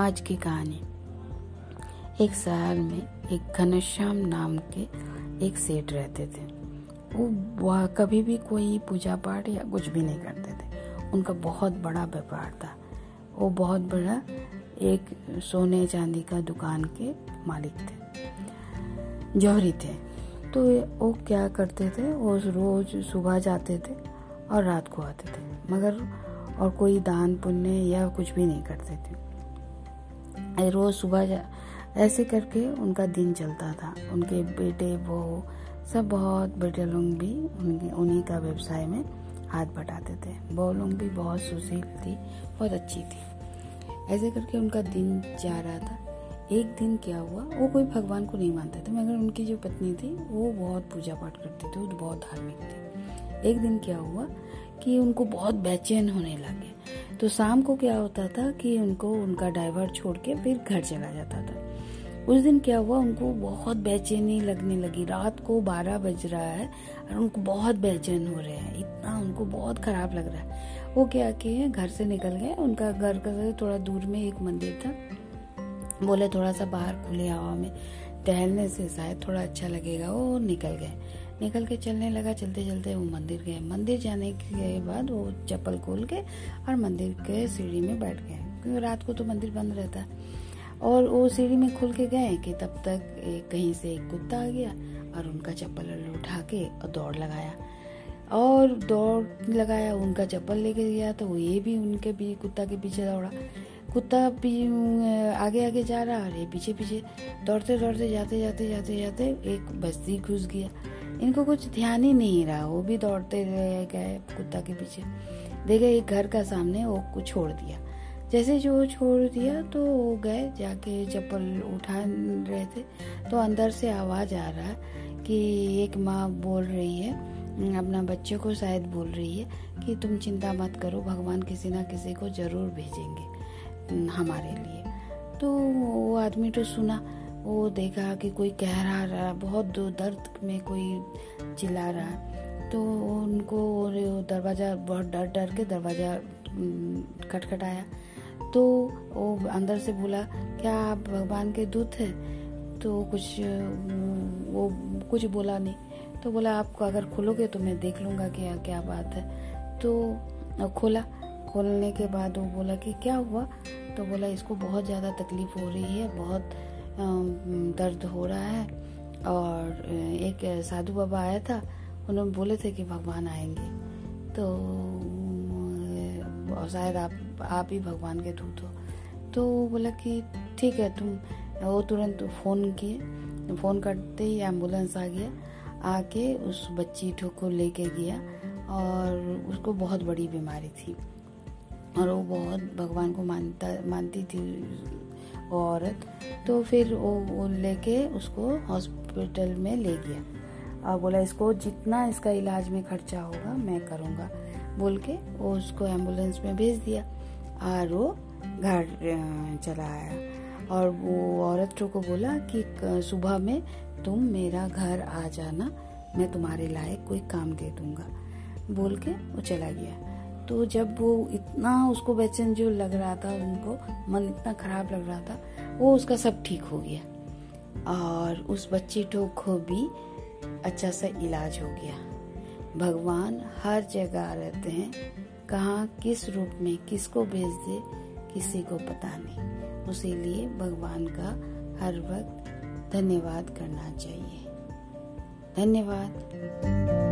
आज की कहानी। एक शहर में एक घनश्याम नाम के एक सेठ रहते थे। वो वह कभी भी कोई पूजा पाठ या कुछ भी नहीं करते थे। उनका बहुत बड़ा व्यापार था। वो बहुत बड़ा एक सोने चांदी का दुकान के मालिक थे। जौहरी थे। तो वो क्या करते थे? वो रोज सुबह जाते थे और रात को आते थे। मगर और कोई दान पुण्य या कुछ भी नहीं करते थे। रोज सुबह ऐसे करके उनका दिन चलता था। उनके बेटे वो सब बहुत बेटे लोग भी उनके उन्हीं का व्यवसाय में हाथ बटाते थे। वो लोग भी बहुत सुशील थी, बहुत अच्छी थी। ऐसे करके उनका दिन जा रहा था। एक दिन क्या हुआ, वो कोई भगवान को नहीं मानते थे, मगर उनकी जो पत्नी थी, वो बहुत पूजा पाठ करती थी, वो बहुत धार्मिक थी। एक दिन क्या हुआ कि उनको बहुत बेचैन होने लगे। तो शाम को क्या होता था कि उनको, उनका ड्राइवर छोड़ के फिर घर चला जाता था। उस दिन क्या हुआ, उनको बहुत बेचैनी लगने लगी। रात को बारह बज रहा है और उनको बहुत बेचैन हो रहे हैं। इतना उनको बहुत खराब लग रहा है। वो क्या किए घर से निकल गए। उनका घर का थोड़ा दूर में एक मंदिर था। बोले थोड़ा सा बाहर खुले हवा में टहलने से शायद थोड़ा अच्छा लगेगा। वो निकल गए। निकल के चलने लगा, चलते चलते वो मंदिर गए। मंदिर जाने के बाद वो चप्पल खोल के और मंदिर के सीढ़ी में बैठ गए, क्योंकि रात को तो मंदिर बंद रहता। है और वो सीढ़ी में खुल के गए कि तब तक एक कहीं से एक कुत्ता आ गया और उनका चप्पल उठा के और दौड़ लगाया। और दौड़ लगाया, उनका चप्पल लेके गया तो ये भी उनके भी कुत्ता के पीछे दौड़ा। कुत्ता भी आगे आगे जा रहा और ये पीछे पीछे। दौड़ते दौड़ते जाते जाते जाते जाते एक बस्ती घुस गया। इनको कुछ ध्यान ही नहीं रहा। वो भी दौड़ते रह गए कुत्ता के पीछे। देखे एक घर का सामने वो को छोड़ दिया। जैसे जो छोड़ दिया तो वो गए, जाके चप्पल उठा रहे थे। तो अंदर से आवाज़ आ रहा कि एक माँ बोल रही है, अपना बच्चे को शायद बोल रही है कि तुम चिंता मत करो, भगवान किसी ना किसी को ज़रूर भेजेंगे, हमारे लिए। तो वो आदमी तो सुना वो देखा कि कोई कह रहा रहा, बहुत दर्द में कोई चिल्ला रहा। है तो उनको दरवाज़ा बहुत डर डर के दरवाज़ा खटखटाया। तो वो अंदर से बोला, क्या आप भगवान के दूत हैं? तो कुछ वो कुछ बोला नहीं। तो बोला आपको अगर खोलोगे तो मैं देख लूँगा कि क्या बात है। तो खोला। खोलने के बाद वो बोला कि, क्या हुआ? तो बोला, इसको बहुत ज़्यादा तकलीफ़ हो रही है, बहुत दर्द हो रहा है और एक साधु बाबा आया था, उन्होंने बोले थे कि भगवान आएँगे। तो शायद आप आप ही भगवान के दूत हो। तो बोला कि ठीक है, तुम, वो तुरंत फ़ोन किए। फ़ोन करते ही एंबुलेंस आ गया, आके उस बच्ची को लेके गया और उसको बहुत बड़ी बीमारी थी। और वो बहुत भगवान को मानता, मानती थी वो औरत तो फिर वो, लेके उसको हॉस्पिटल में ले गया। और बोला इसको जितना इसका इलाज में खर्चा होगा मैं करूँगा। बोल के वो उसको एंबुलेंस में भेज दिया और वो घर चला आया। और वो औरत को बोला कि सुबह में तुम मेरा घर आ जाना मैं तुम्हारे लायक कोई काम दे दूँगा। बोल के वो चला गया। तो जब वो इतना उसको बेचैन जो लग रहा था उनको, मन इतना खराब लग रहा था, वो उसका सब ठीक हो गया। और उस बच्ची को भी अच्छा सा इलाज हो गया। भगवान हर जगह रहते हैं, कहाँ, किस रूप में, किसको भेज दे, किसी को पता नहीं। उसी लिए भगवान का हर वक्त धन्यवाद करना चाहिए। धन्यवाद।